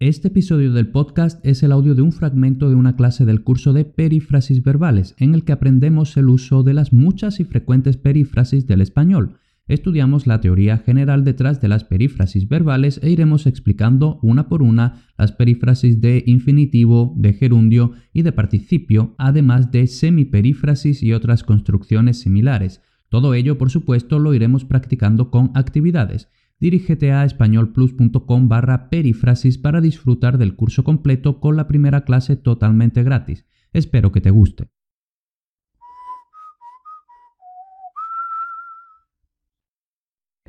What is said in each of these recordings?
Este episodio del podcast es el audio de un fragmento de una clase del curso de perífrasis verbales, en el que aprendemos el uso de las muchas y frecuentes perífrasis del español. Estudiamos la teoría general detrás de las perífrasis verbales e iremos explicando una por una las perífrasis de infinitivo, de gerundio y de participio, además de semiperífrasis y otras construcciones similares. Todo ello, por supuesto, lo iremos practicando con actividades dirígete a españolplus.com barra para disfrutar del curso completo con la primera clase totalmente gratis. Espero que te guste.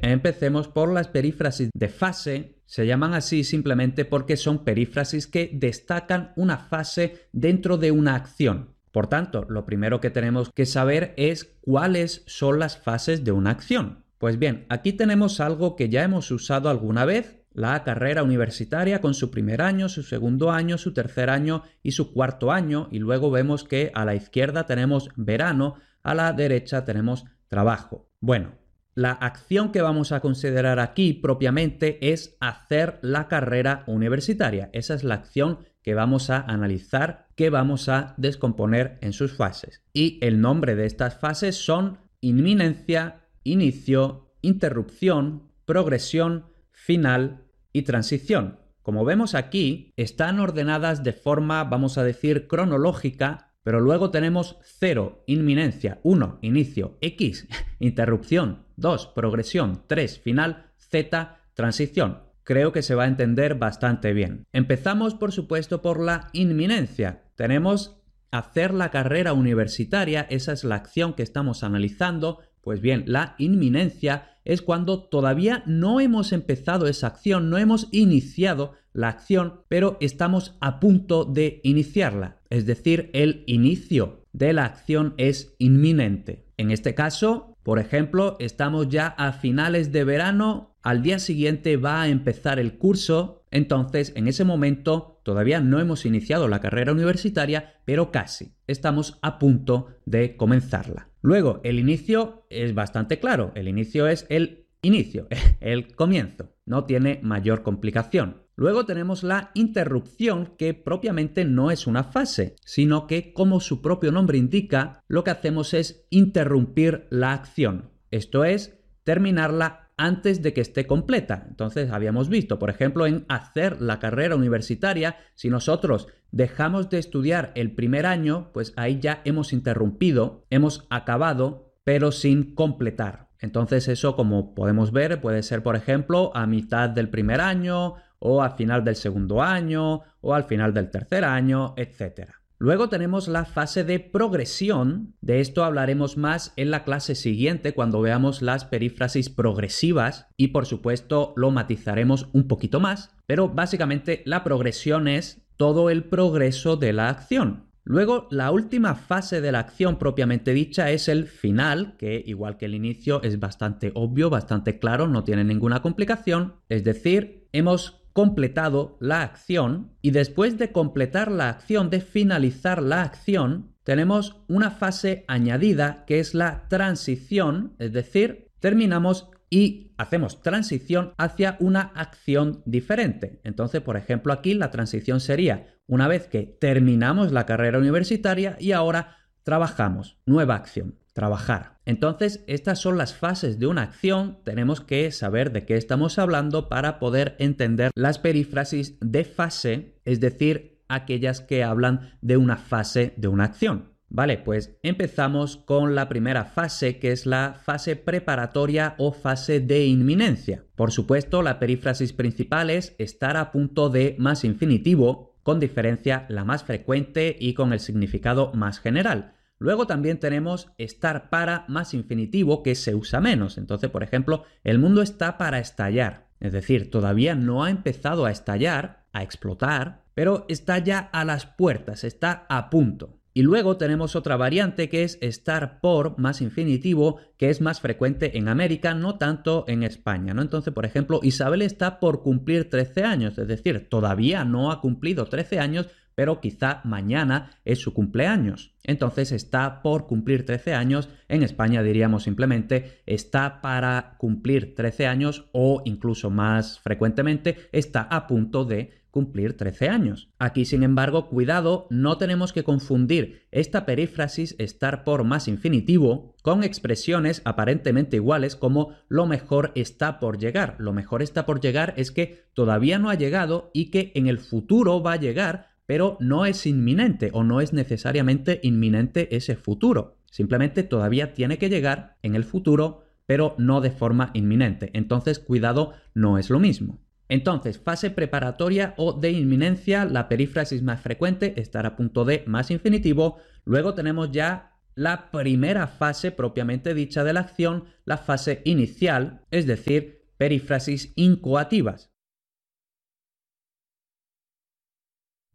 Empecemos por las perífrasis de fase. Se llaman así simplemente porque son perífrasis que destacan una fase dentro de una acción. Por tanto, lo primero que tenemos que saber es cuáles son las fases de una acción. Pues bien, aquí tenemos algo que ya hemos usado alguna vez, la carrera universitaria con su primer año, su segundo año, su tercer año y su cuarto año, y luego vemos que a la izquierda tenemos verano, a la derecha tenemos trabajo. Bueno, la acción que vamos a considerar aquí propiamente es hacer la carrera universitaria. Esa es la acción que vamos a analizar, que vamos a descomponer en sus fases. Y el nombre de estas fases son inminencia, inicio, interrupción, progresión, final y transición. Como vemos aquí, están ordenadas de forma, vamos a decir, cronológica, pero luego tenemos 0, inminencia, 1, inicio, X, interrupción, 2, progresión, 3, final, Z, transición. Creo que se va a entender bastante bien. Empezamos, por supuesto, por la inminencia. Tenemos hacer la carrera universitaria, esa es la acción que estamos analizando, pues bien, la inminencia es cuando todavía no hemos empezado esa acción, no hemos iniciado la acción, pero estamos a punto de iniciarla. Es decir, el inicio de la acción es inminente. En este caso, por ejemplo, estamos ya a finales de verano, al día siguiente va a empezar el curso, entonces en ese momento todavía no hemos iniciado la carrera universitaria, pero casi estamos a punto de comenzarla. Luego, el inicio es bastante claro. El inicio es el inicio, el comienzo. No tiene mayor complicación. Luego tenemos la interrupción, que propiamente no es una fase, sino que, como su propio nombre indica, lo que hacemos es interrumpir la acción. Esto es, terminarla antes de que esté completa. Entonces, habíamos visto, por ejemplo, en hacer la carrera universitaria, si nosotros dejamos de estudiar el primer año, pues ahí ya hemos interrumpido, hemos acabado, pero sin completar. Entonces, eso, como podemos ver, puede ser, por ejemplo, a mitad del primer año, o al final del segundo año, o al final del tercer año, etcétera. Luego tenemos la fase de progresión, de esto hablaremos más en la clase siguiente cuando veamos las perífrasis progresivas y por supuesto lo matizaremos un poquito más, pero básicamente la progresión es todo el progreso de la acción. Luego, la última fase de la acción propiamente dicha es el final, que igual que el inicio es bastante obvio, bastante claro, no tiene ninguna complicación. Es decir, hemos completado la acción y después de completar la acción, de finalizar la acción, tenemos una fase añadida que es la transición, es decir, terminamos y hacemos transición hacia una acción diferente. Entonces, por ejemplo, aquí la transición sería una vez que terminamos la carrera universitaria y ahora trabajamos, nueva acción trabajar. Entonces, estas son las fases de una acción. Tenemos que saber de qué estamos hablando para poder entender las perífrasis de fase, es decir, aquellas que hablan de una fase de una acción. Vale, pues empezamos con la primera fase, que es la fase preparatoria o fase de inminencia. Por supuesto, la perífrasis principal es estar a punto de más infinitivo, con diferencia la más frecuente y con el significado más general. Luego también tenemos estar para más infinitivo que se usa menos. Entonces, por ejemplo, el mundo está para estallar. Es decir, todavía no ha empezado a estallar, a explotar, pero está ya a las puertas, está a punto. Y luego tenemos otra variante que es estar por más infinitivo, que es más frecuente en América, no tanto en España, ¿no? Entonces, por ejemplo, Isabel está por cumplir 13 años, es decir, todavía no ha cumplido 13 años, pero quizá mañana es su cumpleaños. Entonces está por cumplir 13 años. En España diríamos simplemente está para cumplir 13 años o incluso más frecuentemente está a punto de cumplir 13 años. Aquí, sin embargo, cuidado, no tenemos que confundir esta perífrasis estar por más infinitivo con expresiones aparentemente iguales como lo mejor está por llegar. Lo mejor está por llegar es que todavía no ha llegado y que en el futuro va a llegar, pero no es inminente o no es necesariamente inminente ese futuro. Simplemente todavía tiene que llegar en el futuro, pero no de forma inminente. Entonces, cuidado, no es lo mismo. Entonces, fase preparatoria o de inminencia, la perífrasis más frecuente, estar a punto de más infinitivo. Luego tenemos ya la primera fase propiamente dicha de la acción, la fase inicial, es decir, perífrasis incoativas.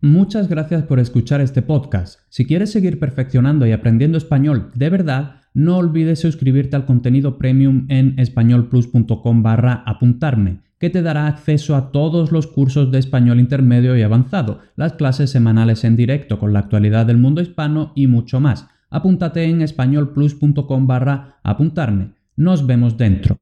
Muchas gracias por escuchar este podcast. Si quieres seguir perfeccionando y aprendiendo español de verdad, no olvides suscribirte al contenido premium en españolplus.com barra apuntarme que te dará acceso a todos los cursos de español intermedio y avanzado, las clases semanales en directo con la actualidad del mundo hispano y mucho más. Apúntate en españolplus.com barra apuntarme. Nos vemos dentro.